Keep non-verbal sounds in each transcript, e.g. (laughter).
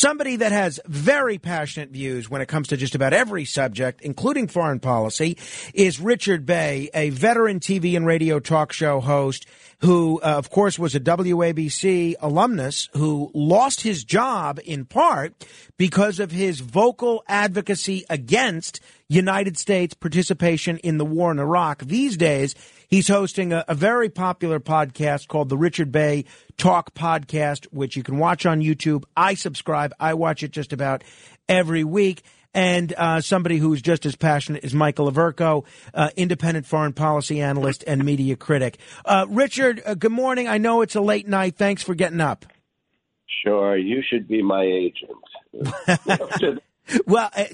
Somebody that has very passionate views when it comes to just about every subject, including foreign policy, is Richard Bey, a veteran TV and radio talk show host who, uh, of course, was a WABC alumnus who lost his job in part because of his vocal advocacy against United States participation in the war in Iraq. These days, he's hosting a, a very popular podcast called the Richard Bey Talk Podcast, which you can watch on YouTube. I subscribe. I watch it just about every week and uh, somebody who's just as passionate is Michael Averko, uh, independent foreign policy analyst and media critic. Uh, Richard, uh, good morning. I know it's a late night. Thanks for getting up. Sure, you should be my agent. (laughs) (laughs) Well, uh,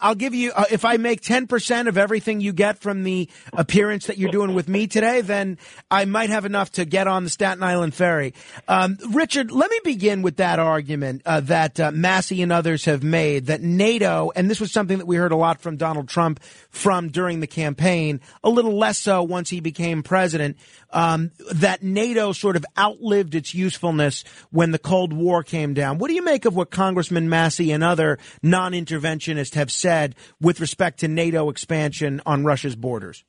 I'll give you, uh, if I make 10% of everything you get from the appearance that you're doing with me today, then I might have enough to get on the Staten Island ferry. Um, Richard, let me begin with that argument uh, that uh, Massie and others have made that NATO, and this was something that we heard a lot from Donald Trump from during the campaign, a little less so once he became president, um, that NATO sort of outlived its usefulness when the Cold War came down. What do you make of what Congressman Massie and other non interventionists have said with respect to NATO expansion on Russia's borders?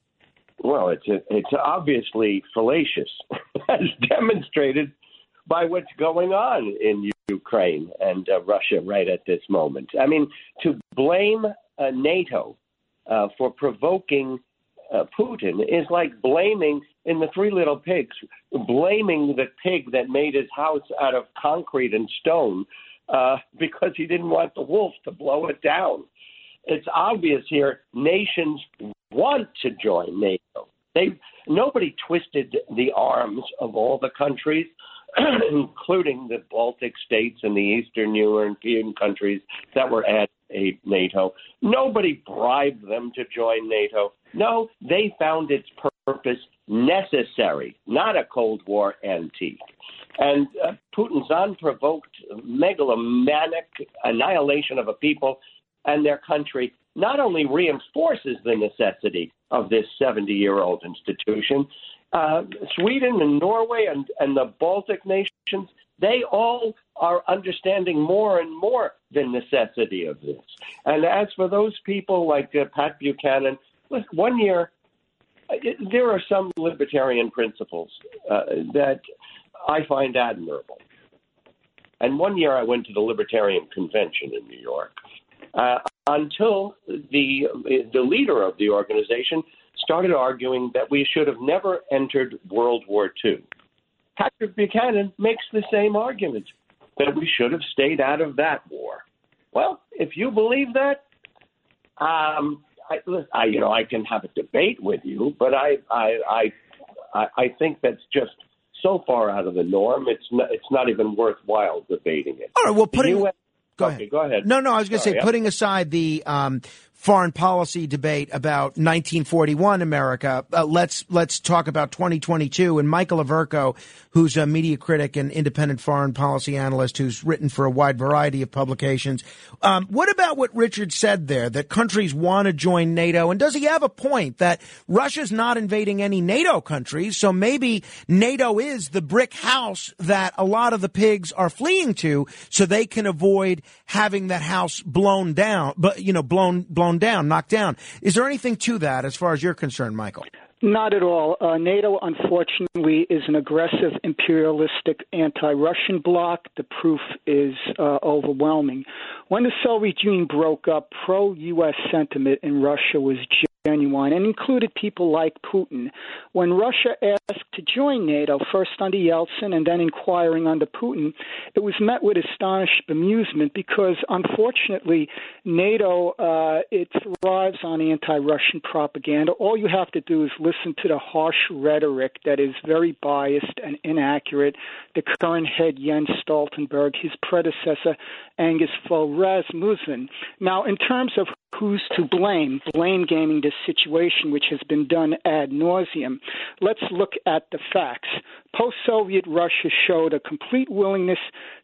Well, it's it's obviously fallacious, (laughs) as demonstrated by what's going on in Ukraine and uh, Russia right at this moment. I mean, to blame uh, NATO uh, for provoking uh, Putin is like blaming in the Three Little Pigs, blaming the pig that made his house out of concrete and stone uh, (laughs) because he didn't want the wolf to blow it down. It's obvious here nations want to join NATO. They nobody twisted the arms of all the countries, (clears throat) including the Baltic states and the Eastern European countries that were at NATO. Nobody bribed them to join NATO. No, they found its purpose necessary, not a Cold War antique. And uh, Putin's unprovoked, megalomaniac annihilation of a people and their country not only reinforces the necessity of this 70 year old institution, uh, Sweden and Norway and, and the Baltic nations, they all are understanding more and more the necessity of this. And as for those people like uh, Pat Buchanan, one year, uh, there are some libertarian principles uh, that I find admirable. And one year I went to the Libertarian Convention in New York uh, until the the leader of the organization started arguing that we should have never entered World War II. Patrick Buchanan makes the same argument that we should have stayed out of that war. Well, if you believe that, um, I, I, you know, I can have a debate with you, but I, I, I, I think that's just so far out of the norm. It's not, it's not even worthwhile debating it. All right. Well, putting. US, go okay, ahead. Go ahead. No, no. I was going to say, putting aside the um, foreign policy debate about 1941 America. Uh, let's let's talk about 2022 and Michael Averko, who's a media critic and independent foreign policy analyst who's written for a wide variety of publications. Um, what about what Richard said there that countries want to join NATO? And does he have a point that Russia's not invading any NATO countries, so maybe NATO is the brick house that a lot of the pigs are fleeing to, so they can avoid having that house blown down, but you know, blown blown blown down, knocked down. Is there anything to that as far as you're concerned, Michael? Not at all. Uh, NATO, unfortunately, is an aggressive, imperialistic, anti Russian bloc. The proof is uh, overwhelming. When the Soviet Union broke up, pro U.S. sentiment in Russia was genuine and included people like Putin. When Russia asked to join NATO, first under Yeltsin and then inquiring under Putin, it was met with astonished amusement because, unfortunately, NATO uh, it thrives on anti-Russian propaganda. All you have to do is listen to the harsh rhetoric that is very biased and inaccurate. The current head Jens Stoltenberg, his predecessor Anders Fogh Rasmussen. Now, in terms of who's to blame, blame gaming this situation, which has been done ad nauseum. Let's look at the facts. Post Soviet Russia showed a complete willingness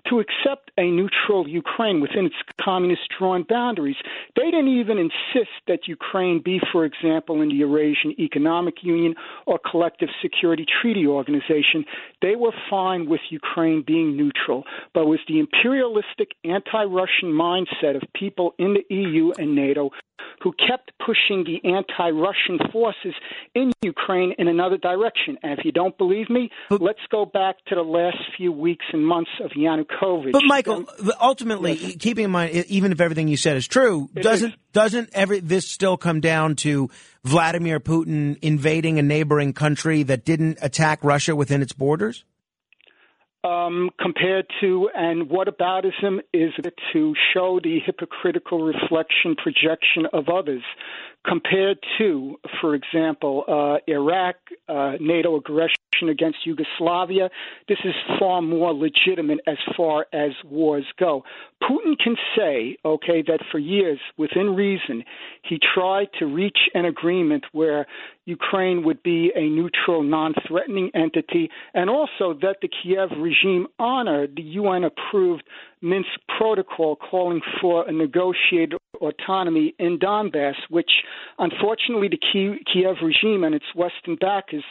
to accept a neutral Ukraine within its communist drawn boundaries. They didn't even insist that Ukraine be, for example, in the Eurasian Economic Union or Collective Security Treaty Organization. They were fine with Ukraine being neutral, but it was the imperialistic anti Russian mindset of people in the EU and NATO who kept pushing the anti Russian forces in Ukraine in another direction. And if you don't believe me, but, let's go back to the last few weeks and months of Yanukovych. But Michael, ultimately, yes. keeping in mind, even if everything you said is true, it doesn't is. doesn't every this still come down to Vladimir Putin invading a neighboring country that didn't attack Russia within its borders? Um, compared to, and what whataboutism is it to show the hypocritical reflection projection of others, compared to, for example, uh, Iraq, uh, NATO aggression against Yugoslavia. This is far more legitimate as far as wars go. Putin can say, okay, that for years, within reason, he tried to reach an agreement where Ukraine would be a neutral, non threatening entity, and also that the Kiev regime honored the UN approved Minsk protocol calling for a negotiated autonomy in Donbass, which unfortunately the Kiev regime and its Western backers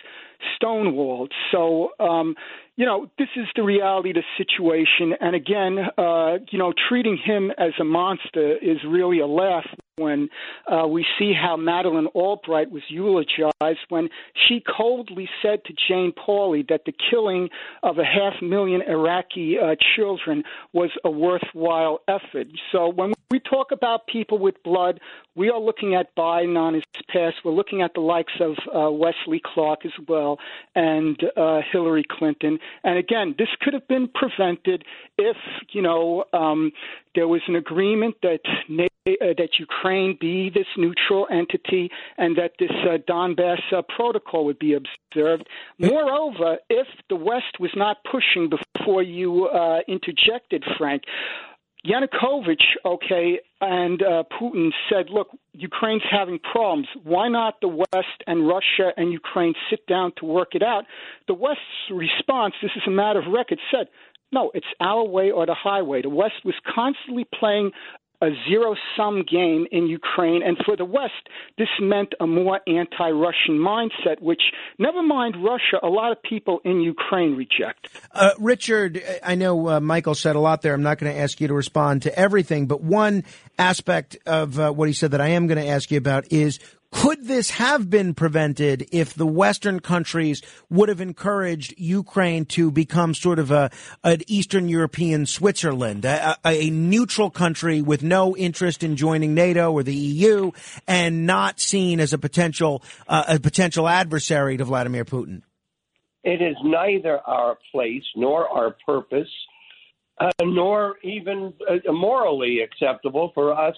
stonewalled. So, um, you know, this is the reality of the situation. And again, uh, you know, treating him as a monster is really a laugh when uh, we see how Madeleine Albright was eulogized when she coldly said to Jane Pauley that the killing of a half million Iraqi uh, children was a worthwhile effort. So when we talk about people with blood, we are looking at Biden on his past. We're looking at the likes of uh, Wesley Clark as well and uh, Hillary Clinton. And again, this could have been prevented if, you know, um, there was an agreement that uh, that Ukraine be this neutral entity and that this uh, Donbass uh, protocol would be observed. Moreover, if the West was not pushing before you uh, interjected, Frank, Yanukovych, okay, and uh, Putin said, look, Ukraine's having problems. Why not the West and Russia and Ukraine sit down to work it out? The West's response, this is a matter of record, said, no, it's our way or the highway. The West was constantly playing a zero sum game in Ukraine. And for the West, this meant a more anti Russian mindset, which, never mind Russia, a lot of people in Ukraine reject. Uh, Richard, I know uh, Michael said a lot there. I'm not going to ask you to respond to everything, but one aspect of uh, what he said that I am going to ask you about is could this have been prevented if the Western countries would have encouraged Ukraine to become sort of a an Eastern European Switzerland, a, a neutral country with no interest in joining NATO or the EU, and not seen as a potential uh, a potential adversary to Vladimir Putin? It is neither our place nor our purpose, uh, nor even uh, morally acceptable for us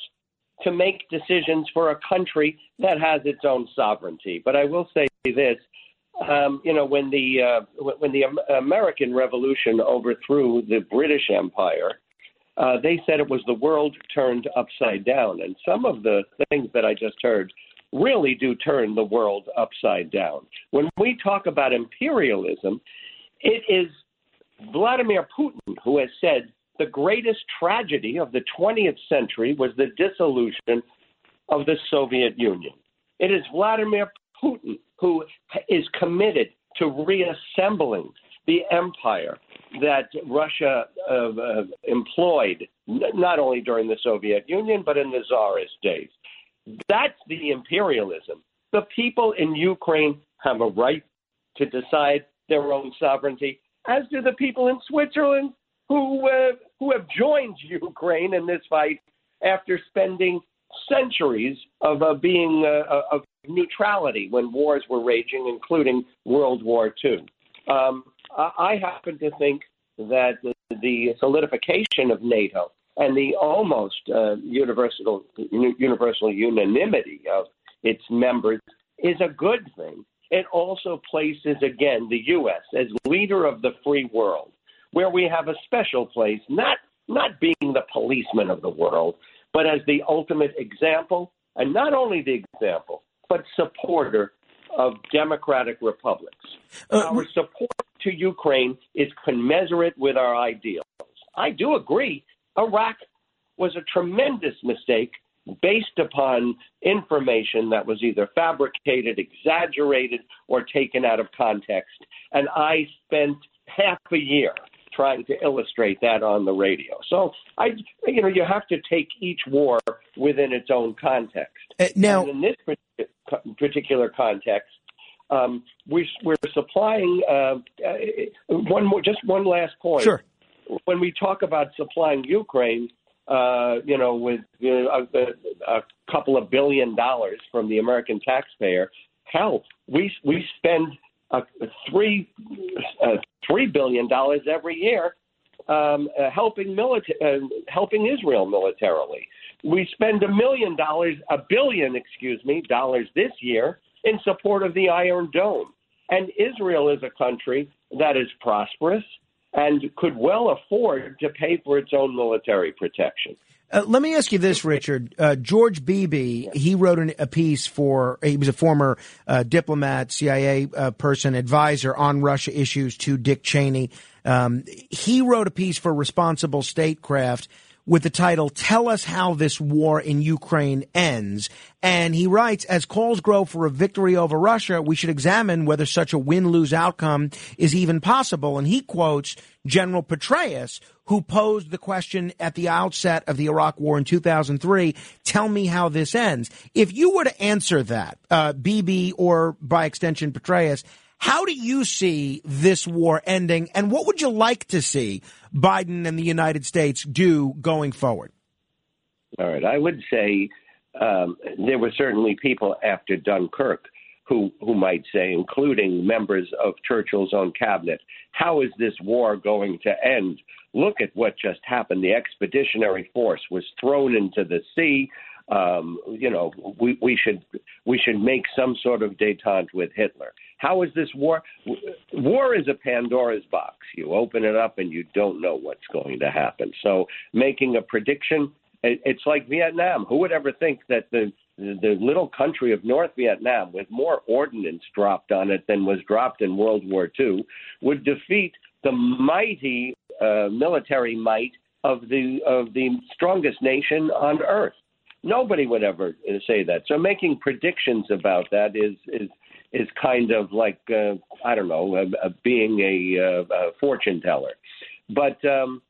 to make decisions for a country that has its own sovereignty. But I will say this. Um, you know, when the uh, when the American Revolution overthrew the British Empire, uh, they said it was the world turned upside down, and some of the things that I just heard really do turn the world upside down. When we talk about imperialism, it is Vladimir Putin who has said the greatest tragedy of the 20th century was the dissolution of the Soviet Union. It is Vladimir Putin who is committed to reassembling the empire that Russia uh, uh, employed, not only during the Soviet Union, but in the Tsarist days. That's the imperialism. The people in Ukraine have a right to decide their own sovereignty, as do the people in Switzerland who uh, who have joined (laughs) Ukraine in this fight after spending centuries of uh, being uh, uh, of neutrality when wars were raging, including World War II. Um, I happen to think that the, solidification of NATO and the almost uh, universal universal unanimity of its members is a good thing. It also places again the U.S. as leader of the free world where we have a special place, not not being the policeman of the world, but as the ultimate example, and not only the example, but supporter of democratic republics. Uh, Our support to Ukraine is commensurate with our ideals. I do agree Iraq was a tremendous mistake based upon information that was either fabricated, exaggerated, or taken out of context. And I spent half a year trying to illustrate that on the radio. So I, you know, you have to take each war within its own context. Uh, now, and in this particular context, um, we, we're supplying uh, uh, one more, just one last point. Sure. When we talk about supplying Ukraine, uh, you know, with a, a couple of billion dollars from the American taxpayer, hell, we we spend uh, three uh, three billion dollars every year um, uh, helping milita- uh, helping Israel militarily. We spend a million dollars, a billion, excuse me, dollars this year in support of the Iron Dome. And Israel is a country that is prosperous and could well afford to pay for its own military protection. Uh, let me ask you this, Richard. Uh, George Beebe, he wrote an, a piece for, he was a former uh, diplomat, CIA uh, person, advisor on Russia issues to Dick Cheney. Um, he wrote a piece for Responsible Statecraft with the title, Tell Us How This War in Ukraine Ends. And he writes, as calls grow for a victory over Russia, we should examine whether such a win-lose outcome is even possible. And he quotes General Petraeus, who posed the question at the outset of the Iraq War in 2003, tell me how this ends. If you were to answer that, uh, Beebe or by extension Petraeus, how do you see this war ending, and what would you like to see Biden and the United States do going forward? All right. I would say um, there were certainly people after Dunkirk who, who might say, including members of Churchill's own cabinet, how is this war going to end? Look at what just happened. The expeditionary force was thrown into the sea um, you know, we, we should we should make some sort of détente with Hitler. How is this war? War is a Pandora's box. You open it up and you don't know what's going to happen. So making a prediction, it's like Vietnam. Who would ever think that the the little country of North Vietnam, with more ordnance dropped on it than was dropped in World War II, would defeat the mighty uh, military might of the of the strongest nation on earth? Nobody would ever uh, say that. So making predictions about that is is is kind of like uh, I don't know, uh, uh, being a, uh, a fortune teller. But um,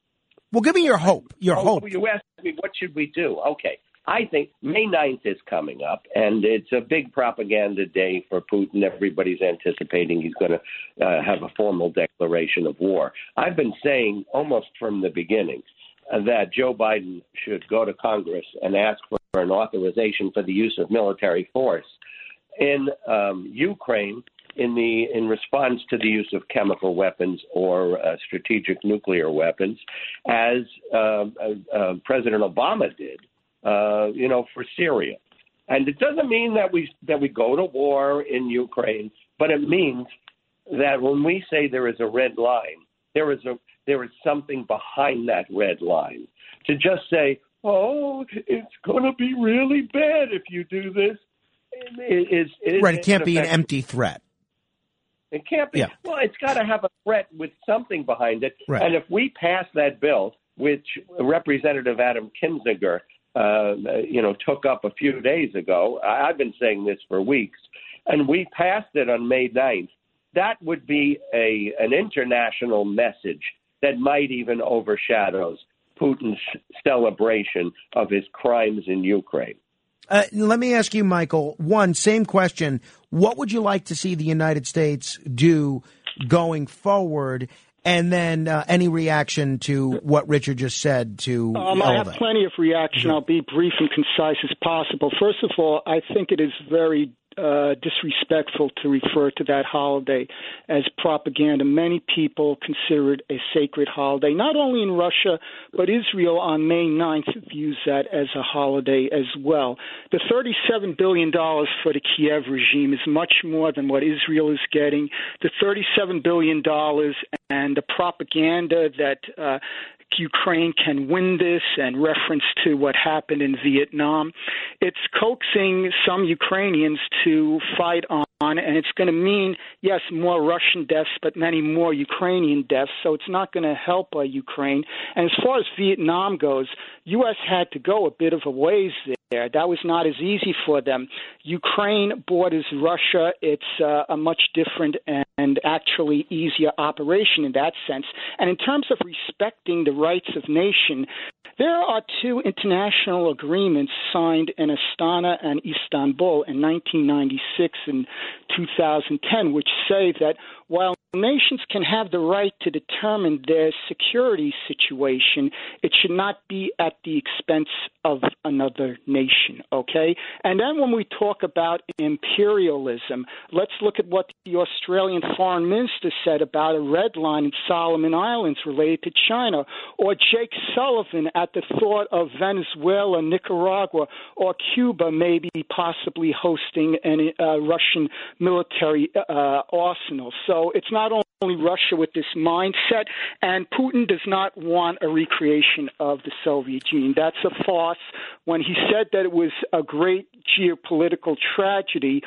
well, give me your hope. Your oh, hope. You asked me what should we do. Okay, I think May 9th is coming up, and it's a big propaganda day for Putin. Everybody's anticipating he's going to uh, have a formal declaration of war. I've been saying almost from the beginning that Joe Biden should go to Congress and ask for an authorization for the use of military force in um, Ukraine in the in response to the use of chemical weapons or uh, strategic nuclear weapons, as uh, uh, uh President Obama did, uh, you know, for Syria. And it doesn't mean that we that we go to war in Ukraine, but it means that when we say there is a red line, there is a there is something behind that red line. To just say, "Oh, it's going to be really bad if you do this," is, is right. It can't be an empty threat. It can't be. Yeah. Well, it's got to have a threat with something behind it. Right. And if we pass that bill, which Representative Adam Kinzinger, uh, you know, took up a few days ago, I've been saying this for weeks, and we passed it on May 9th, that would be a an international message that might even overshadow Putin's celebration of his crimes in Ukraine. Uh, let me ask you, Michael. One same question: What would you like to see the United States do going forward? And then uh, any reaction to what Richard just said to um, I have plenty of reaction. I'll be brief and concise as possible. First of all, I think it is very uh, disrespectful to refer to that holiday as propaganda. Many people consider it a sacred holiday. Not only in Russia, but Israel on May 9th views that as a holiday as well. The $37 billion for the Kiev regime is much more than what Israel is getting. The $37 billion and the propaganda that uh, Ukraine can win this and reference to what happened in Vietnam. It's coaxing some Ukrainians to fight on and it's going to mean, yes, more Russian deaths, but many more Ukrainian deaths. So it's not going to help uh, Ukraine. And as far as Vietnam goes, U.S. had to go a bit of a ways there. That was not as easy for them. Ukraine borders Russia. It's uh, a much different and, and actually easier operation in that sense. And in terms of respecting the rights of nation, there are two international agreements signed in Astana and Istanbul in 1996 and 2010, which say that while nations can have the right to determine their security situation, it should not be at the expense of another nation, okay? And then when we talk about imperialism, let's look at what the Australian foreign minister said about a red line in Solomon Islands related to China, or Jake Sullivan at the thought of Venezuela, Nicaragua, or Cuba maybe possibly hosting a uh, Russian military uh, arsenal. So it's not only Russia with this mindset, and Putin does not want a recreation of the Soviet Union. That's a farce. When he said that it was a great geopolitical tragedy,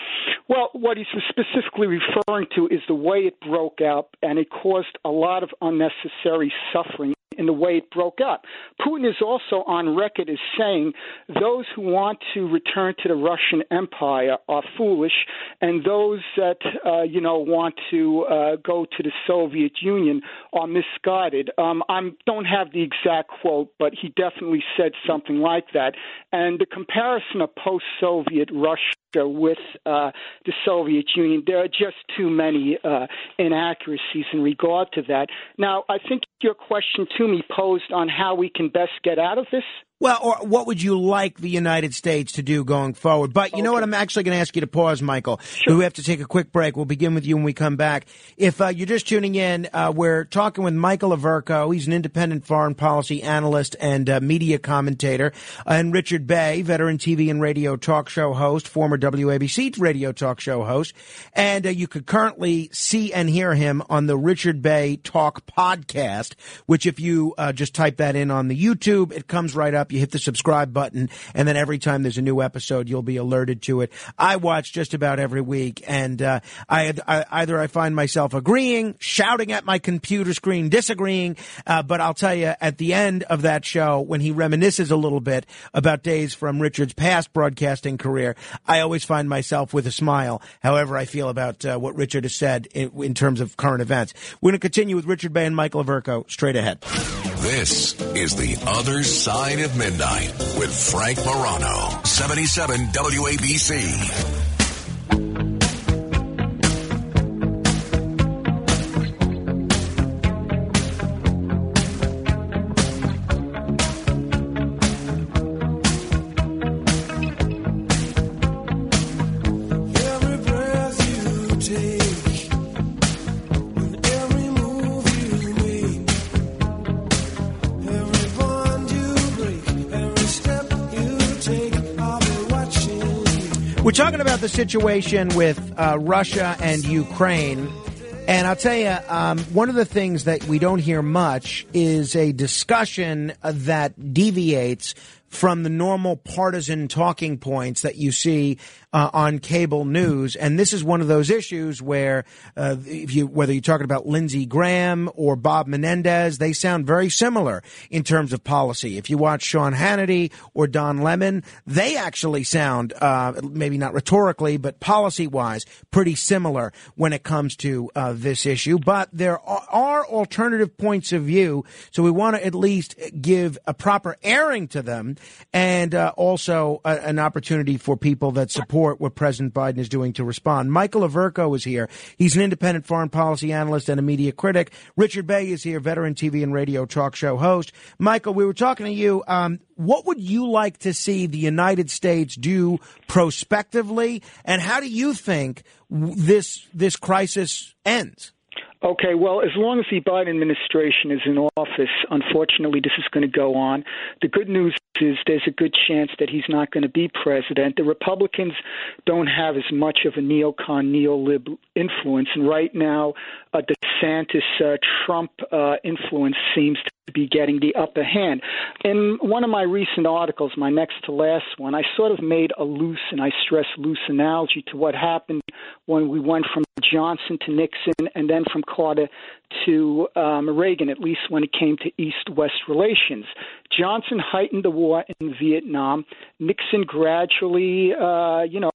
well, what he's specifically referring to is the way it broke out, and it caused a lot of unnecessary suffering in the way it broke up. Putin is also on record as saying those who want to return to the Russian Empire are foolish, and those that uh, you know want to uh, go to the Soviet Union are misguided. Um, I don't have the exact quote, but he definitely said something like that. And the comparison of post-Soviet Russia with uh, the Soviet Union. There are just too many uh, inaccuracies in regard to that. Now, I think your question to me posed on how we can best get out of this. Well, or what would you like the United States to do going forward? But you okay. know what? I'm actually going to ask you to pause, Michael. Sure. We have to take a quick break. We'll begin with you when we come back. If uh, you're just tuning in, uh, we're talking with Michael Averko. He's an independent foreign policy analyst and uh, media commentator. and Richard Bey, veteran TV and radio talk show host, former WABC radio talk show host. And uh, you could currently see and hear him on the Richard Bey Talk podcast, which if you uh, just type that in on the YouTube, it comes right up you hit the subscribe button, and then every time there's a new episode, you'll be alerted to it. I watch just about every week, and uh, I, I, either I find myself agreeing, shouting at my computer screen, disagreeing, uh, but I'll tell you at the end of that show when he reminisces a little bit about days from Richard's past broadcasting career, I always find myself with a smile. However, I feel about uh, what Richard has said in, in terms of current events. We're going to continue with Richard Bey and Michael Averko straight ahead. This is the other side of midnight with Frank Morano, 77 WABC. We're talking about the situation with uh, Russia and Ukraine. And I'll tell you, um, one of the things that we don't hear much is a discussion that deviates from the normal partisan talking points that you see uh, on cable news. And this is one of those issues where, uh, if you whether you're talking about Lindsey Graham or Bob Menendez, they sound very similar in terms of policy. If you watch Sean Hannity or Don Lemon, they actually sound uh, maybe not rhetorically, but policy wise, pretty similar when it comes to uh, this issue. But there are alternative points of view, so we want to at least give a proper airing to them and uh, also a, an opportunity for people that support what President Biden is doing to respond. Michael Averko is here. He's an independent foreign policy analyst and a media critic. Richard Bey is here, veteran TV and radio talk show host. Michael, we were talking to you. Um, what would you like to see the United States do prospectively, and how do you think this this crisis ends? Okay, well, as long as the Biden administration is in office, unfortunately, this is going to go on. The good news is there's a good chance that he's not going to be president. The Republicans don't have as much of a neocon, neolib influence, and right now, uh, DeSantis uh, Trump uh, influence seems to be getting the upper hand. In one of my recent articles, my next to last one, I sort of made a loose, and I stress loose analogy to what happened when we went from Johnson to Nixon and then from Carter to um, Reagan, at least when it came to East West relations. Johnson heightened the war in Vietnam. Nixon gradually, uh, you know,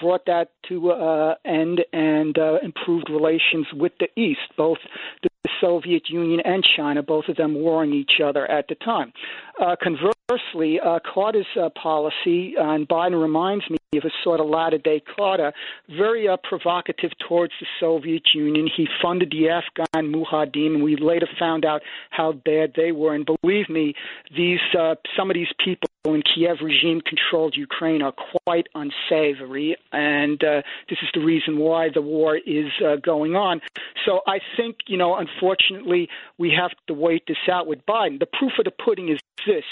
brought that to uh, end and uh, improved relations with the East, both the Soviet Union and China, both of them warring each other at the time. Uh, conversely, uh, Carter's uh, policy, and Biden reminds me of a sort of latter day Carter, very uh, provocative towards the Soviet Union. He funded the Afghan Mujahideen, and we later found out how bad they were. And believe me, these uh, some of these people in Kiev regime controlled Ukraine are quite unsavory, and uh, this is the reason why the war is going on. So I think, you know, unfortunately, we have to wait this out with Biden. The proof of the pudding is this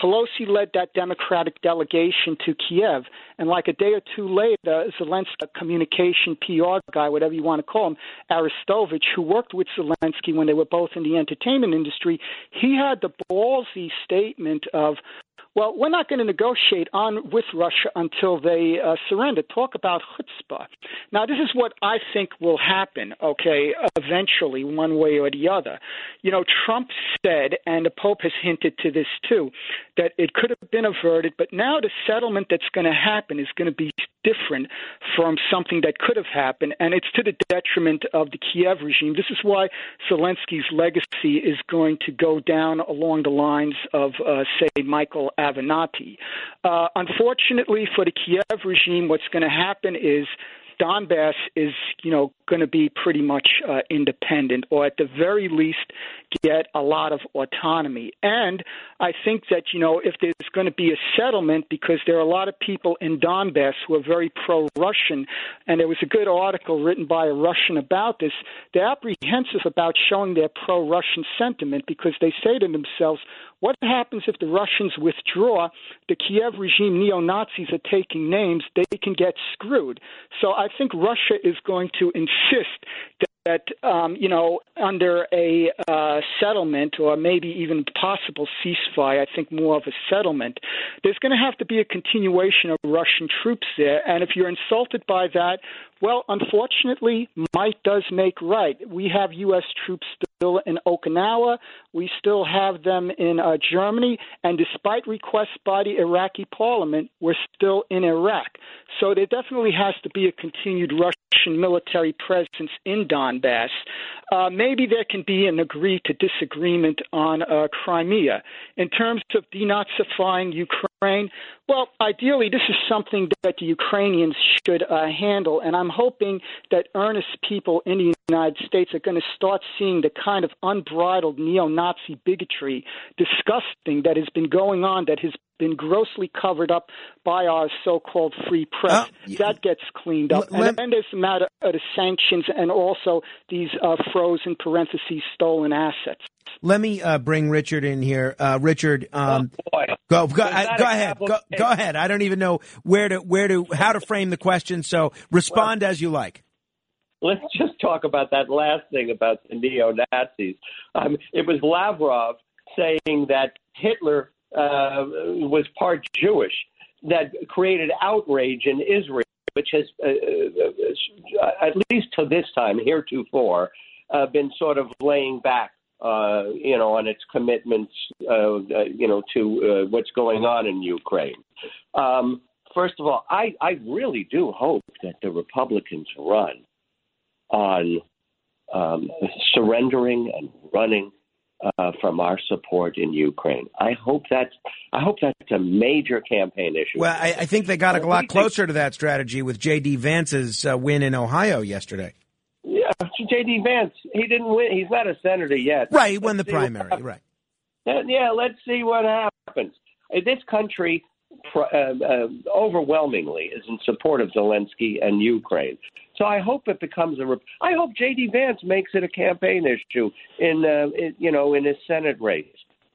Pelosi led that Democratic delegation to Kiev, and like a day or two later, Zelensky, communication PR guy, whatever you want to call him, Arestovich, who worked with Zelensky when they were both in the entertainment industry, he had the ballsy statement of, well, we're not going to negotiate on with Russia until they uh, surrender. Talk about chutzpah. Now, this is what I think will happen. Okay, eventually, one way or the other. You know, Trump said, and the Pope has hinted to this too, that it could have been averted, but now the settlement that's going to happen is going to be different from something that could have happened, and it's to the detriment of the Kiev regime. This is why Zelensky's legacy is going to go down along the lines of, uh, say, Michael Avenatti. Uh, unfortunately for the Kiev regime, what's going to happen is Donbass is, you know, going to be pretty much uh, independent, or at the very least, get a lot of autonomy. And I think that, you know, if there's going to be a settlement, because there are a lot of people in Donbass who are very pro-Russian, and there was a good article written by a Russian about this. They're apprehensive about showing their pro-Russian sentiment because they say to themselves, what happens if the Russians withdraw? The Kiev regime neo Nazis are taking names, they can get screwed. So I think Russia is going to insist that that um, you know under a uh, settlement or maybe even possible ceasefire, I think more of a settlement, there's going to have to be a continuation of Russian troops there. And if you're insulted by that, well, unfortunately, might does make right. We have U.S. troops still in Okinawa. We still have them in uh, Germany. And despite requests by the Iraqi parliament, we're still in Iraq. So there definitely has to be a continued Russian military presence in Donbass. Uh, maybe there can be an agree to disagreement on uh, Crimea. In terms of denazifying Ukraine, well, ideally, this is something that the Ukrainians should uh, handle, and I'm hoping that earnest people in the United States are going to start seeing the kind of unbridled neo Nazi bigotry, disgusting, that has been going on, that has been grossly covered up by our so-called free press. Uh, that gets cleaned up, let, and then there's the matter of the sanctions and also these uh, frozen parentheses stolen assets. Let me uh, bring Richard in here. Uh, Richard, um, oh go go, I, go ahead. Go, go, ahead. I don't even know where to where to how to frame the question. So respond well, as you like. Let's just talk about that last thing about the neo Nazis. Um, it was Lavrov saying that Hitler uh, was part Jewish that created outrage in Israel, which has, uh, uh, at least to this time, heretofore, uh, been sort of laying back, uh, you know, on its commitments, uh, uh, you know, to uh, what's going on in Ukraine. Um, first of all, I, I really do hope that the Republicans run on um, surrendering and running uh, from our support in Ukraine. I hope that's I hope that's a major campaign issue. Well, I, I think they got a lot closer to that strategy with J.D. Vance's uh, win in Ohio yesterday. Yeah, J.D. Vance, he didn't win. He's not a senator yet. Right, he won let's the primary. Right. Yeah, let's see what happens. This country uh, uh, overwhelmingly is in support of Zelensky and Ukraine. So I hope it becomes a. I hope J.D. Vance makes it a campaign issue in, uh, in you know in his Senate race,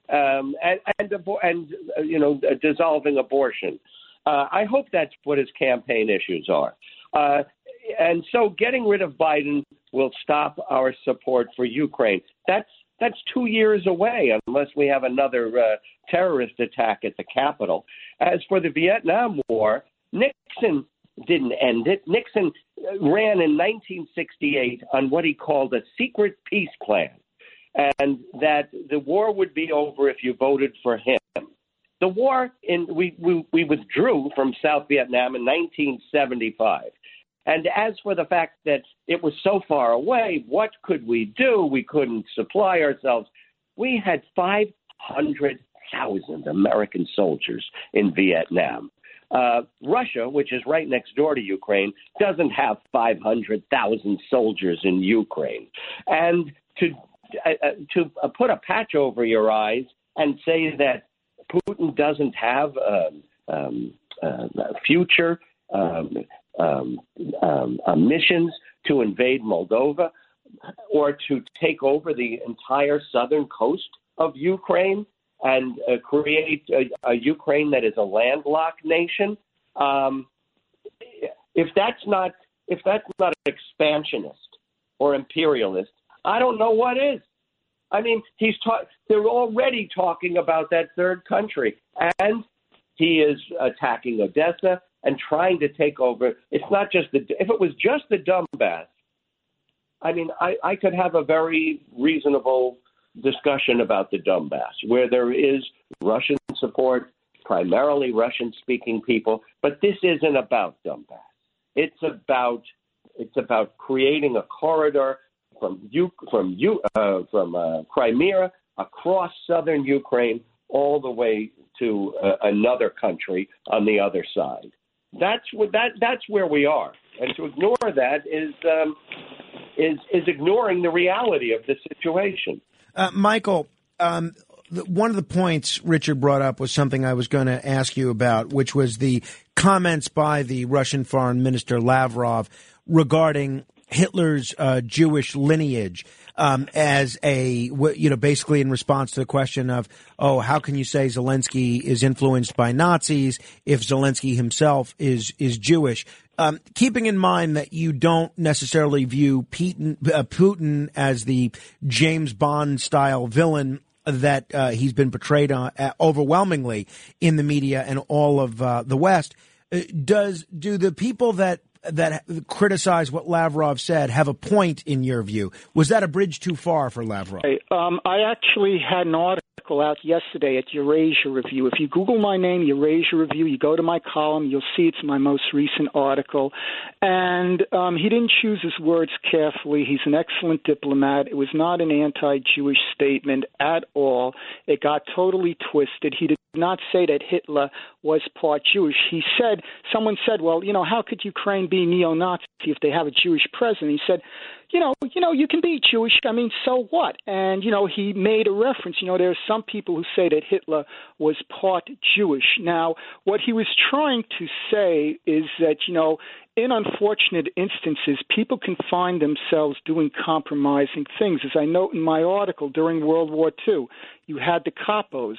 um, and and, and uh, you know dissolving abortion. Uh, I hope that's what his campaign issues are. Uh, and so getting rid of Biden will stop our support for Ukraine. That's That's two years away unless we have another uh, terrorist attack at the Capitol. As for the Vietnam War, Nixon didn't end it. Nixon ran in 1968 on what he called a secret peace plan, and that the war would be over if you voted for him. The war in we, we, we withdrew from South Vietnam in 1975. And as for the fact that it was so far away, what could we do? We couldn't supply ourselves. We had 500,000 American soldiers in Vietnam. Uh, Russia, which is right next door to Ukraine, doesn't have 500,000 soldiers in Ukraine. And to uh, uh, to uh, put a patch over your eyes and say that Putin doesn't have um, um, uh, future um, um, um, missions to invade Moldova or to take over the entire southern coast of Ukraine and uh, create a, a, Ukraine that is a landlocked nation. Um, if that's not if that's not expansionist or imperialist, I don't know what is. I mean, he's ta- they're already talking about that third country, and he is attacking Odessa and trying to take over. It's not just the if it was just the Donbass. I mean, I, I could have a very reasonable discussion about the Donbass, where there is Russian support, primarily Russian-speaking people. But this isn't about Donbass. It's about it's about creating a corridor from U, from U, uh, from uh, Crimea across southern Ukraine all the way to uh, another country on the other side. That's what that that's where we are, and to ignore that is um, is is ignoring the reality of the situation. Uh, Michael, um, one of the points Richard brought up was something I was going to ask you about, which was the comments by the Russian Foreign Minister Lavrov regarding Hitler's uh, Jewish lineage um, as a you know basically in response to the question of oh how can you say Zelensky is influenced by Nazis if Zelensky himself is is Jewish. Um, keeping in mind that you don't necessarily view Putin, uh, Putin as the James Bond style villain that uh, he's been portrayed on, uh, overwhelmingly in the media and all of uh, the West. Uh, does do the people that that criticize what Lavrov said have a point in your view? Was that a bridge too far for Lavrov? Um, I actually had an article out yesterday at Eurasia Review. If you Google my name, Eurasia Review, you go to my column, you'll see it's my most recent article. And um, he didn't choose his words carefully. He's an excellent diplomat. It was not an anti Jewish statement at all. It got totally twisted. He did not say that Hitler was part Jewish. He said, someone said, well, you know, how could Ukraine be neo Nazi if they have a Jewish president? He said, you know, you know, you can be Jewish. I mean, so what? And you know, he made a reference. You know, there are some people who say that Hitler was part Jewish. Now, what he was trying to say is that you know, in unfortunate instances, people can find themselves doing compromising things. As I note in my article, during World War II, you had the capos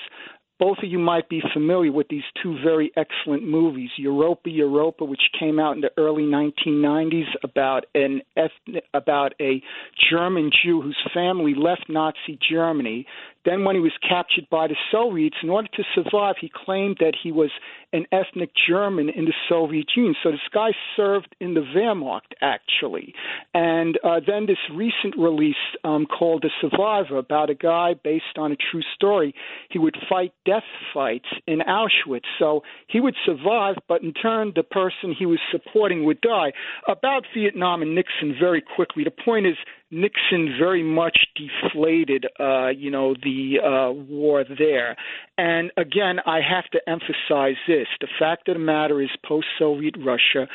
both of you might be familiar with these two very excellent movies, Europa Europa, which came out in the early 1990s about an ethnic, about a German Jew whose family left Nazi Germany then, when he was captured by the Soviets, in order to survive, he claimed that he was an ethnic German in the Soviet Union. So this guy served in the Wehrmacht, actually. And uh, then this recent release um, called The Survivor about a guy based on a true story. He would fight death fights in Auschwitz. So he would survive, but in turn, the person he was supporting would die. About Vietnam and Nixon, very quickly, the point is Nixon very much deflated, uh, you know, the uh, war there. And again, I have to emphasize this: the fact of the matter is, post-Soviet Russia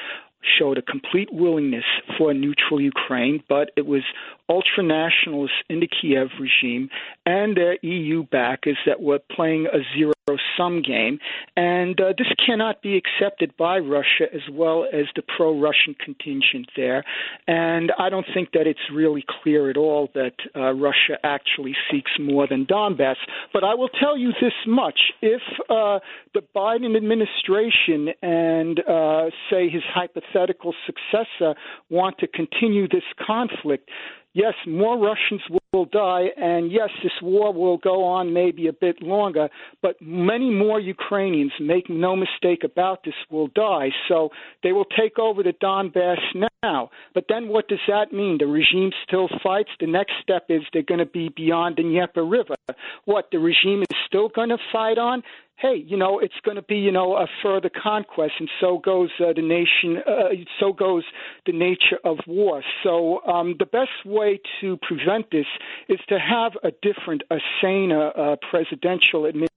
showed a complete willingness for a neutral Ukraine, but it was ultra nationalists in the Kiev regime and their EU backers that were playing a zero sum game. And uh, this cannot be accepted by Russia as well as the pro Russian contingent there. And I don't think that it's really clear at all that uh, Russia actually seeks more than Donbass. But I will tell you this much if uh, the Biden administration and, uh, say, his hypothetical successor want to continue this conflict, yes, more Russians will will die, and yes, this war will go on maybe a bit longer, but many more Ukrainians, make no mistake about this, will die. So they will take over the Donbass now. But then what does that mean? The regime still fights. The next step is they're going to be beyond the Dnieper River. What, the regime is still going to fight on? hey, you know, it's going to be, you know, a further conquest, and so goes uh, the nation, uh, so goes the nature of war. So um, the best way to prevent this is to have a different, a saner uh, presidential administration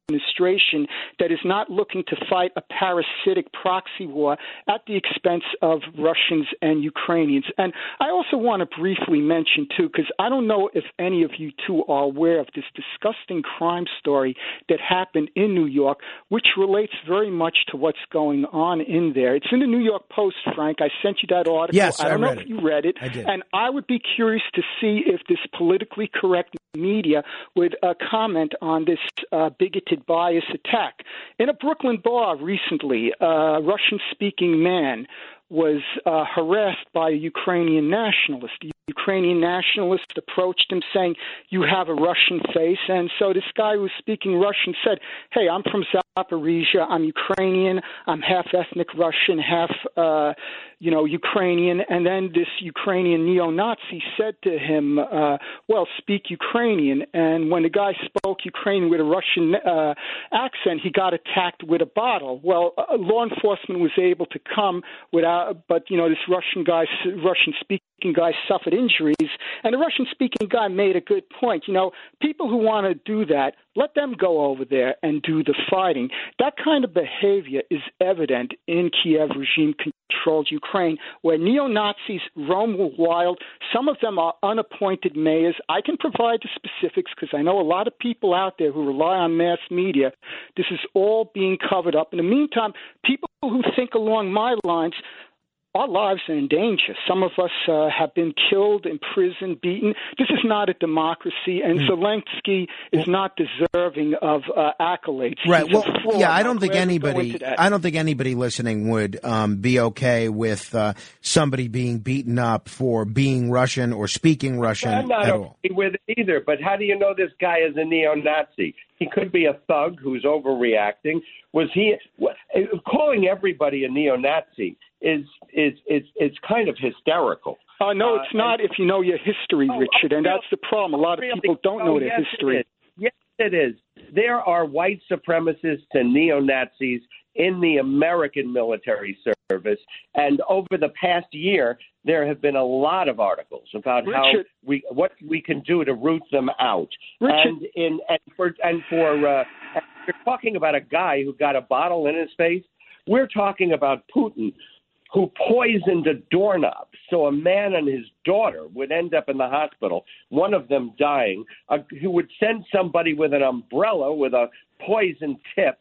that is not looking to fight a parasitic proxy war at the expense of Russians and Ukrainians. And I also want to briefly mention, too, because I don't know if any of you two are aware of this disgusting crime story that happened in New York which relates very much to what's going on in there. It's in the New York Post, Frank. I sent you that article. Yes, I don't I know if it. you read it. I did. And I would be curious to see if this politically correct media would uh, comment on this uh, bigoted bias attack. In a Brooklyn bar recently, a Russian speaking man was uh, harassed by a Ukrainian nationalist. Ukrainian nationalist approached him saying, You have a Russian face. And so this guy who was speaking Russian said, Hey, I'm from Zaporizhia. I'm Ukrainian. I'm half ethnic Russian, half, uh, you know, Ukrainian. And then this Ukrainian neo Nazi said to him, uh, Well, speak Ukrainian. And when the guy spoke Ukrainian with a Russian uh, accent, he got attacked with a bottle. Well, uh, law enforcement was able to come without, but, you know, this Russian guy, Russian speaking guy suffered injuries. And the Russian speaking guy made a good point. You know, people who want to do that, let them go over there and do the fighting. That kind of behavior is evident in Kiev regime controlled Ukraine, where neo Nazis roam wild. Some of them are unappointed mayors. I can provide the specifics because I know a lot of people out there who rely on mass media. This is all being covered up. In the meantime, people who think along my lines, our lives are in danger. Some of us uh, have been killed, imprisoned, beaten. This is not a democracy, and Mm. Zelensky is not deserving of uh, accolades. Right. He's Well, yeah, I don't think glad we go anybody. I don't think anybody listening would um, be okay with uh, somebody being beaten up for being Russian or speaking Russian I'm not at okay all. with it either. But how do you know this guy is a neo-Nazi? He could be a thug who's overreacting. Was he what, calling everybody a neo-Nazi? Is is is it's kind of hysterical. Uh, no, Uh, it's not if you know your history, Oh, Richard, and that's the problem. A lot of people don't Oh, know their yes, history. Yes, it is. There are white supremacists and neo Nazis in the American military service, and over the past year, there have been a lot of articles about how we what we can do to root them out. Richard. And in and for and for uh, you're talking about a guy who got a bottle in his face. We're talking about Putin, who poisoned a doorknob. So a man and his daughter would end up in the hospital, one of them dying, uh, who would send somebody with an umbrella with a poison tip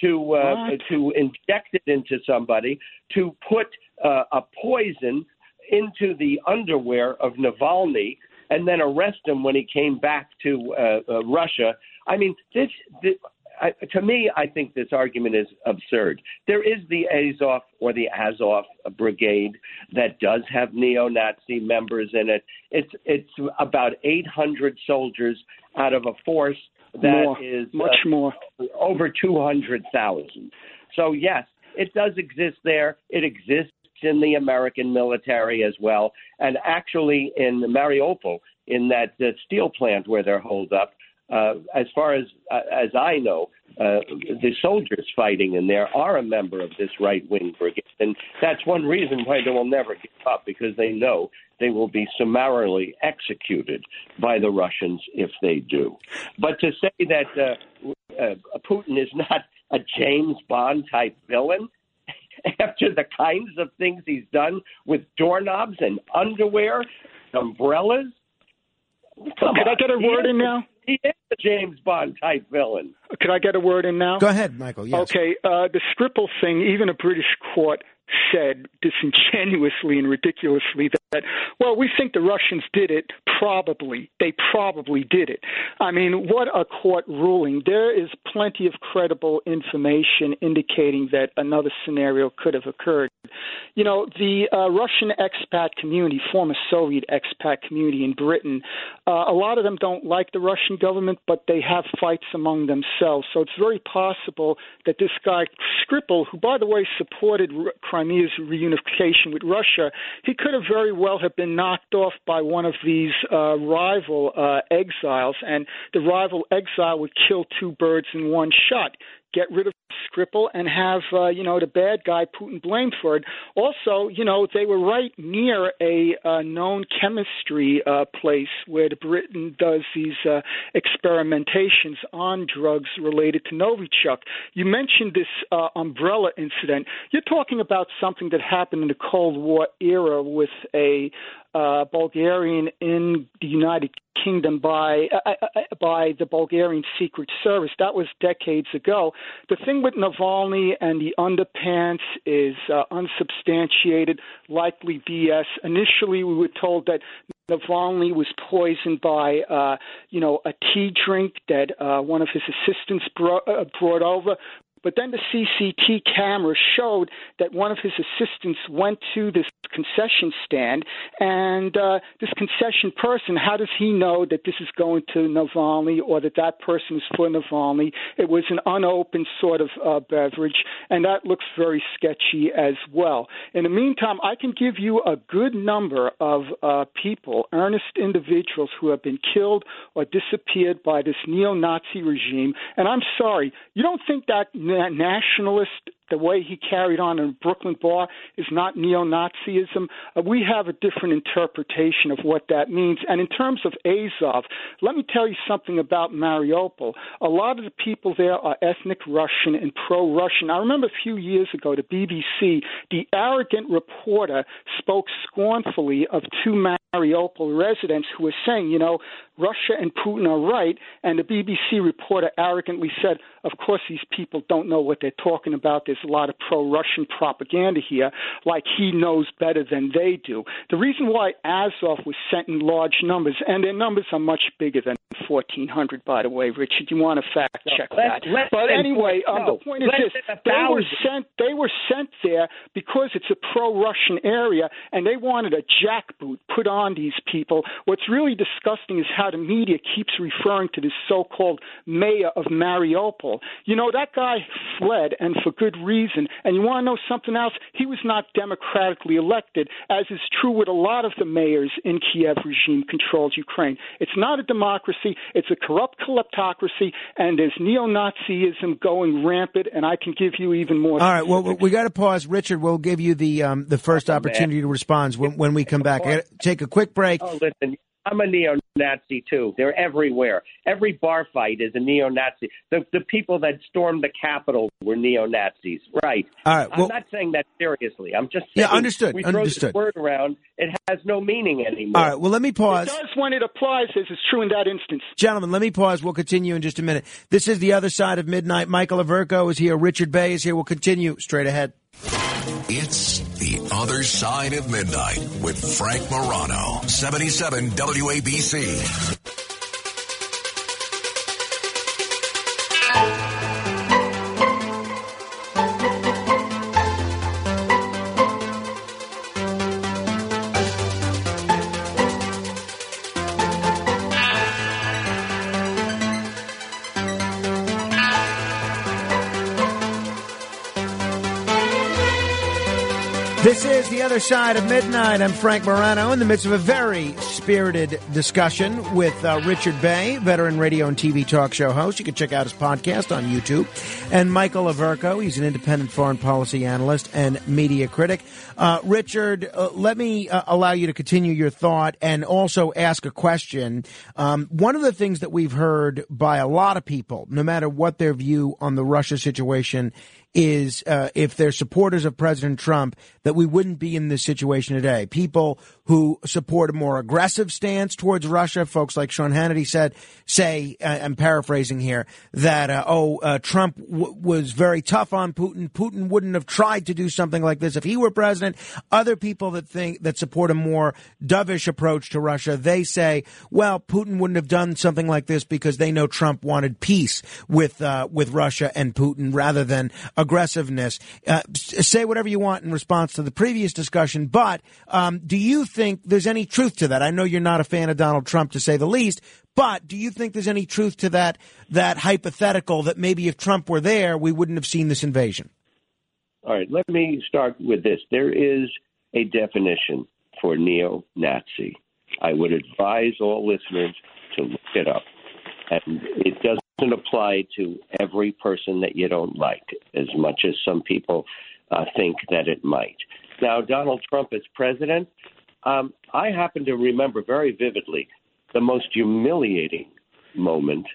to uh, to inject it into somebody, to put uh, a poison into the underwear of Navalny, and then arrest him when he came back to uh, uh, Russia. I mean, this, this I, to me, I think this argument is absurd. There is the Azov or the Azov brigade that does have neo-Nazi members in it. It's it's about 800 soldiers out of a force that is more, much uh, more. over 200,000. So yes, it does exist there. It exists in the American military as well, and actually in Mariupol, in that uh, steel plant where they're holed up. Uh, as far as uh, as I know, uh, the soldiers fighting in there are a member of this right wing brigade, and that's one reason why they will never give up because they know they will be summarily executed by the Russians if they do. But to say that uh, uh, Putin is not a James Bond type villain (laughs) after the kinds of things he's done with doorknobs and underwear, umbrellas. Come I on. get a word in now? He is a James Bond type villain. Could I get a word in now? Go ahead, Michael. Yes. Okay, uh, the Skripal thing, even a British court said disingenuously and ridiculously that, well, we think the Russians did it. Probably. They probably did it. I mean, what a court ruling. There is plenty of credible information indicating that another scenario could have occurred. You know, the uh, Russian expat community, former Soviet expat community in Britain, uh, a lot of them don't like the Russian government, but they have fights among themselves. So it's very possible that this guy, Skripal, who, by the way, supported Crimea's reunification with Russia, he could have very well have been knocked off by one of these uh, rival uh, exiles, and the rival exile would kill two birds in one shot. Get rid of Skripal and have uh, you know the bad guy Putin blamed for it. Also, you know they were right near a uh, known chemistry uh, place where Britain does these uh, experimentations on drugs related to Novichok. You mentioned this uh, umbrella incident. You're talking about something that happened in the Cold War era with a uh, Bulgarian in the United Kingdom by uh, uh, uh, by the Bulgarian Secret Service. That was decades ago. The thing with Navalny and the underpants is uh, unsubstantiated, likely BS. Initially, we were told that Navalny was poisoned by, uh, you know, a tea drink that uh, one of his assistants brought, uh, brought over. But then the CCT camera showed that one of his assistants went to this concession stand, and uh, this concession person, how does he know that this is going to Navalny or that that person is for Navalny? It was an unopened sort of uh, beverage, and that looks very sketchy as well. In the meantime, I can give you a good number of uh, people, earnest individuals who have been killed or disappeared by this neo Nazi regime. And I'm sorry, you don't think that nationalist the way he carried on in Brooklyn Bar is not neo Nazism. Uh, we have a different interpretation of what that means. And in terms of Azov, let me tell you something about Mariupol. A lot of the people there are ethnic Russian and pro Russian. I remember a few years ago, the BBC, the arrogant reporter spoke scornfully of two Mariupol residents who were saying, you know, Russia and Putin are right. And the BBC reporter arrogantly said, of course, these people don't know what they're talking about. There's a lot of pro Russian propaganda here, like he knows better than they do. The reason why Azov was sent in large numbers, and their numbers are much bigger than 1,400, by the way, Richard. You want to fact check no, that. but anyway, um, no, the point is this: they were sent. They were sent there because it's a pro-Russian area, and they wanted a jackboot put on these people. What's really disgusting is how the media keeps referring to this so-called mayor of Mariupol. You know that guy fled, and for good reason. And you want to know something else? He was not democratically elected, as is true with a lot of the mayors in Kiev regime-controlled Ukraine. It's not a democracy. It's a corrupt kleptocracy, and there's neo-Nazism going rampant. And I can give you even more. All right. Well, we got to pause, Richard. We'll give you the um, the first opportunity to respond when, when we come back. take a quick break. Oh, listen, I'm a neo-Nazi too. They're everywhere. Every bar fight is a neo-Nazi. The the people that stormed the Capitol were neo-Nazis, right? All right. Well, I'm not saying that seriously. I'm just saying yeah, understood. We throw understood. this word around. It has no meaning anymore. All right. Well, let me pause. It does when it applies, as is true in that instance. Gentlemen, let me pause. We'll continue in just a minute. This is the other side of midnight. Michael Averko is here. Richard Bey is here. We'll continue straight ahead. It's The Other Side of Midnight with Frank Morano, 77 WABC. This is The Other Side of Midnight. I'm Frank Morano in the midst of a very spirited discussion with uh, Richard Bey, veteran radio and TV talk show host. You can check out his podcast on YouTube. And Michael Averko, he's an independent foreign policy analyst and media critic. Uh, Richard, uh, let me uh, allow you to continue your thought and also ask a question. Um, one of the things that we've heard by a lot of people, no matter what their view on the Russia situation is uh, if they're supporters of President Trump, that we wouldn't be in this situation today. People who support a more aggressive stance towards Russia, folks like Sean Hannity said, say, uh, I'm paraphrasing here, that, uh, oh, uh, Trump w- was very tough on Putin. Putin wouldn't have tried to do something like this if he were president. Other people that think, that support a more dovish approach to Russia, they say, well, Putin wouldn't have done something like this because they know Trump wanted peace with, uh, with Russia and Putin rather than aggressiveness. Uh, say whatever you want in response to the previous discussion, but um, do you think there's any truth to that? I know you're not a fan of Donald Trump, to say the least, but do you think there's any truth to that that hypothetical that maybe if Trump were there, we wouldn't have seen this invasion? All right, let me start with this. There is a definition for neo-Nazi. I would advise all listeners to look it up, and it doesn't apply to every person that you don't like as much as some people uh, think that it might. Now, Donald Trump as president, um, I happen to remember very vividly the most humiliating moment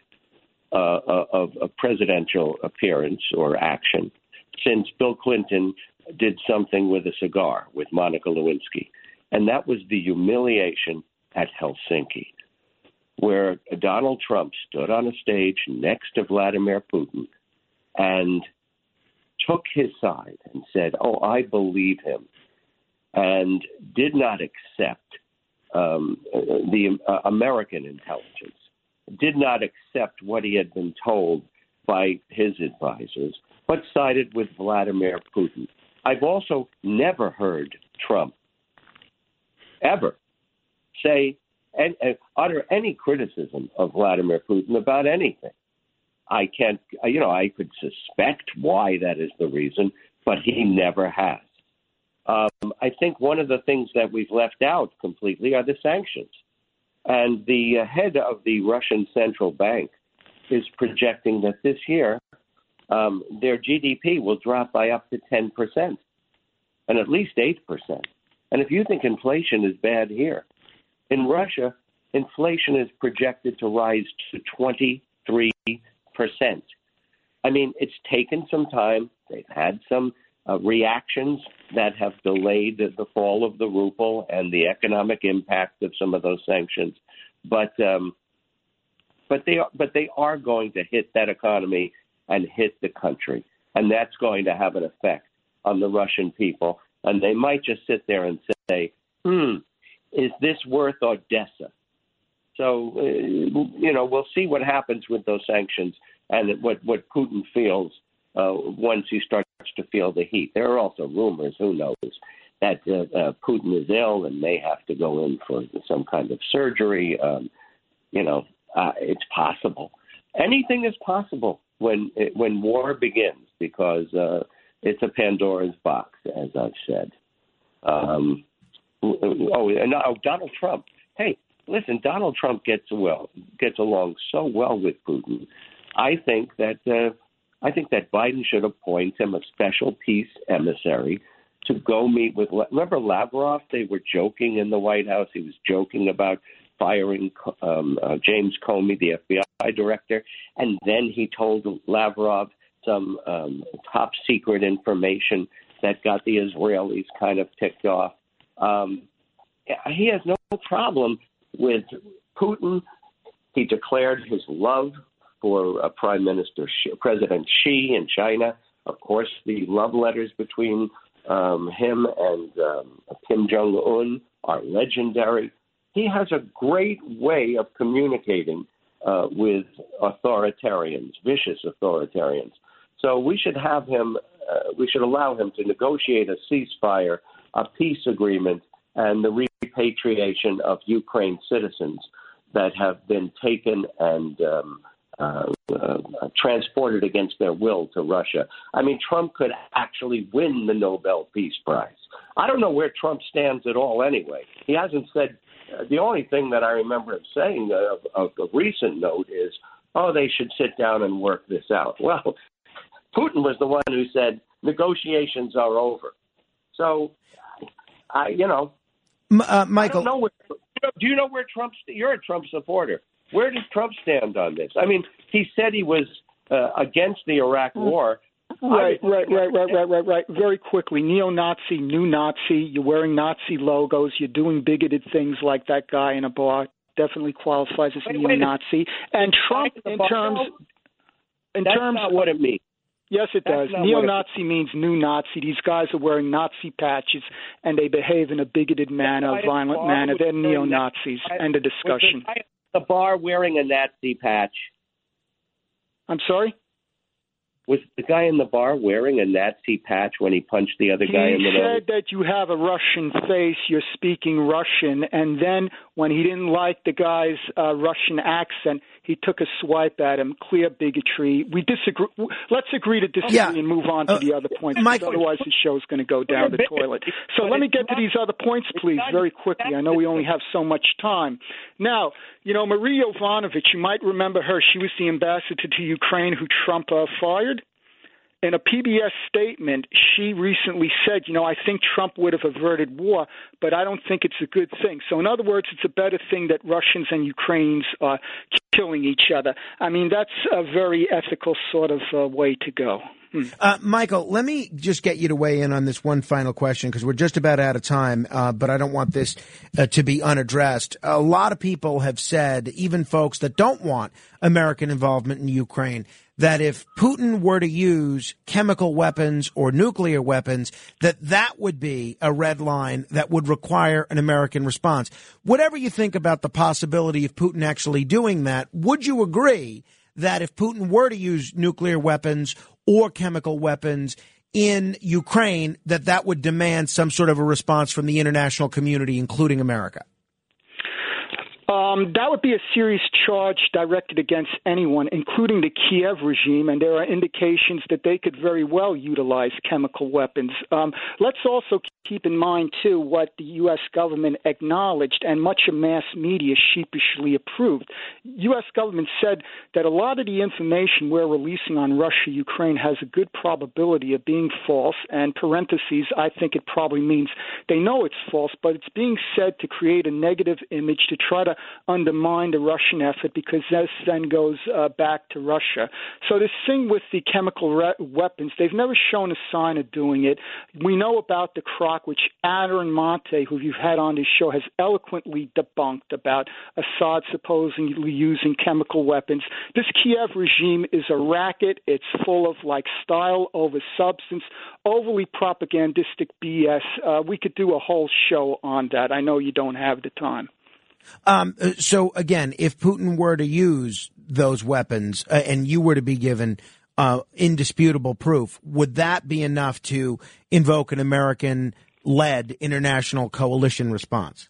uh, uh, of a presidential appearance or action since Bill Clinton did something with a cigar with Monica Lewinsky. And that was the humiliation at Helsinki, where Donald Trump stood on a stage next to Vladimir Putin and took his side and said, Oh, I believe him, and did not accept um, the uh, American intelligence, did not accept what he had been told by his advisors, but sided with Vladimir Putin. I've also never heard Trump ever say and, and utter any criticism of Vladimir Putin about anything. I can't, you know, I could suspect why that is the reason, but he never has. Um, I think one of the things that we've left out completely are the sanctions. And the head of the Russian central bank is projecting that this year um, their GDP will drop by up to 10% and at least 8%. And if you think inflation is bad here, in Russia, inflation is projected to rise to 23 percent. I mean, it's taken some time. They've had some uh, reactions that have delayed the fall of the ruble and the economic impact of some of those sanctions, but um, but they are, but they are going to hit that economy and hit the country, and that's going to have an effect on the Russian people. And they might just sit there and say, "Hmm, is this worth Odessa?" So, uh, you know, we'll see what happens with those sanctions and what, what Putin feels uh, once he starts to feel the heat. There are also rumors, who knows, that uh, uh, Putin is ill and may have to go in for some kind of surgery. Um, you know, uh, it's possible. Anything is possible when when war begins because uh, it's a Pandora's box, as I've said. Um, oh, and oh, Donald Trump. Hey, listen, Donald Trump gets well gets along so well with Putin. I think that uh, I think that Biden should appoint him a special peace emissary to go meet with. Remember Lavrov? They were joking in the White House. He was joking about firing um, uh, James Comey, the FBI director, and then he told Lavrov some um, top secret information that got the Israelis kind of ticked off. Um, he has no problem with Putin. He declared his love for uh, Prime Minister Xi, President Xi in China. Of course, the love letters between um, him and um, Kim Jong Un are legendary. He has a great way of communicating uh, with authoritarians, vicious authoritarians. So we should have him. Uh, we should allow him to negotiate a ceasefire, a peace agreement, and the repatriation of Ukraine citizens that have been taken and um, uh, uh, transported against their will to Russia. I mean, Trump could actually win the Nobel Peace Prize. I don't know where Trump stands at all anyway. He hasn't said, uh, the only thing that I remember him saying of, of a recent note is, oh, they should sit down and work this out. (laughs) Well, Putin was the one who said negotiations are over. So, I, you know, uh, Michael. I don't know where, do you know where Trump? You're a Trump supporter. Where does Trump stand on this? I mean, he said he was uh, against the Iraq mm. war. Right, right, right, right, right, right, right. Very quickly, neo-Nazi, new Nazi. You're wearing Nazi logos. You're doing bigoted things like that guy in a bar. Definitely qualifies as wait, neo-Nazi. And Trump, in terms, in That's terms, not what it means. Yes, it That's does. Neo Nazi means new Nazi. These guys are wearing Nazi patches and they behave in a bigoted manner, a violent manner. They're neo Nazis. End of Was discussion. the the bar wearing a Nazi patch? I'm sorry? Was the guy in the bar wearing a Nazi patch when he punched the other guy in the nose? He said that you have a Russian face, you're speaking Russian, and then when he didn't like the guy's uh, Russian accent, he took a swipe at him. Clear bigotry. We disagree. Let's agree to disagree Yeah. and move on to Uh, the other points. Mike- otherwise, the show's going to go down the toilet. So let me get to these other points, please, very quickly. I know we only have so much time. Now, you know, Marie Yovanovitch, you might remember her. She was the ambassador to Ukraine who Trump uh, fired in a PBS statement, she recently said, you know, I think Trump would have averted war, but I don't think it's a good thing. So, in other words, it's a better thing that Russians and Ukrainians are killing each other. I mean, that's a very ethical sort of uh, way to go. Hmm. Uh, Michael, let me just get you to weigh in on this one final question because we're just about out of time, uh, but I don't want this uh, to be unaddressed. A lot of people have said, even folks that don't want American involvement in Ukraine, that if Putin were to use chemical weapons or nuclear weapons, that that would be a red line that would require an American response. Whatever you think about the possibility of Putin actually doing that, would you agree that if Putin were to use nuclear weapons or chemical weapons in Ukraine, that that would demand some sort of a response from the international community, including America? Um, that would be a serious charge directed against anyone, including the Kiev regime, and there are indications that they could very well utilize chemical weapons. Um, let's also keep in mind, too, what the U.S. government acknowledged and much of mass media sheepishly approved. U.S. government said that a lot of the information we're releasing on Russia Ukraine has a good probability of being false, and parentheses, I think it probably means they know it's false, but it's being said to create a negative image to try to undermine the Russian effort because this then goes uh, back to Russia. So this thing with the chemical re- weapons, they've never shown a sign of doing it. We know about the croc, which Aaron Maté, who you've had on this show, has eloquently debunked about Assad supposedly using chemical weapons. This Kiev regime is a racket. It's full of like style over substance, overly propagandistic BS. Uh, we could do a whole show on that. I know you don't have the time. Um, uh, so again, if Putin were to use those weapons uh, and you were to be given uh, indisputable proof, would that be enough to invoke an American-led international coalition response?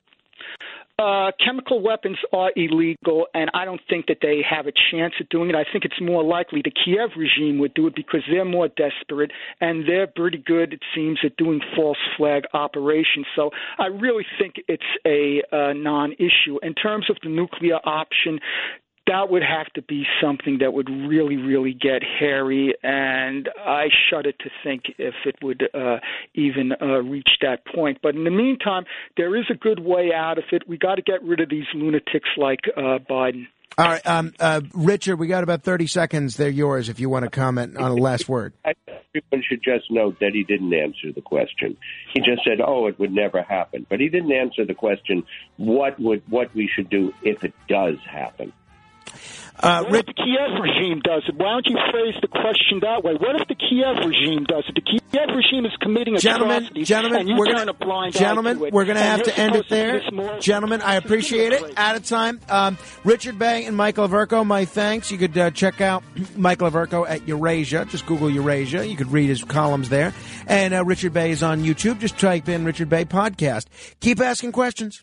Uh, chemical weapons are illegal, and I don't think that they have a chance of doing it. I think it's more likely the Kiev regime would do it because they're more desperate and they're pretty good, it seems, at doing false flag operations. So I really think it's a uh, non issue. In terms of the nuclear option, that would have to be something that would really, really get hairy, and I shudder to think if it would uh, even uh, reach that point. But in the meantime, there is a good way out of it. We got to get rid of these lunatics like uh, Biden. All right, um, uh, Richard, we got about 30 seconds. They're yours if you want to comment on a last word. (laughs) Everyone should just note that he didn't answer the question. He just said, "Oh, it would never happen," but he didn't answer the question: what would what we should do if it does happen. Uh, What if the Kiev regime does it? Why don't you phrase the question that way? What if the Kiev regime does it? The Kiev regime is committing gentlemen, atrocities, gentlemen, we're turn gonna, a blind gentlemen, we're going to have to end it supposed to do there. Gentlemen, I appreciate it. Out of time. Um, Richard Bey and Michael Averko, my thanks. You could uh, check out (clears throat) Michael Averko at Eurasia. Just Google Eurasia. You could read his columns there. And uh, Richard Bey is on YouTube. Just type in Richard Bey Podcast. Keep asking questions.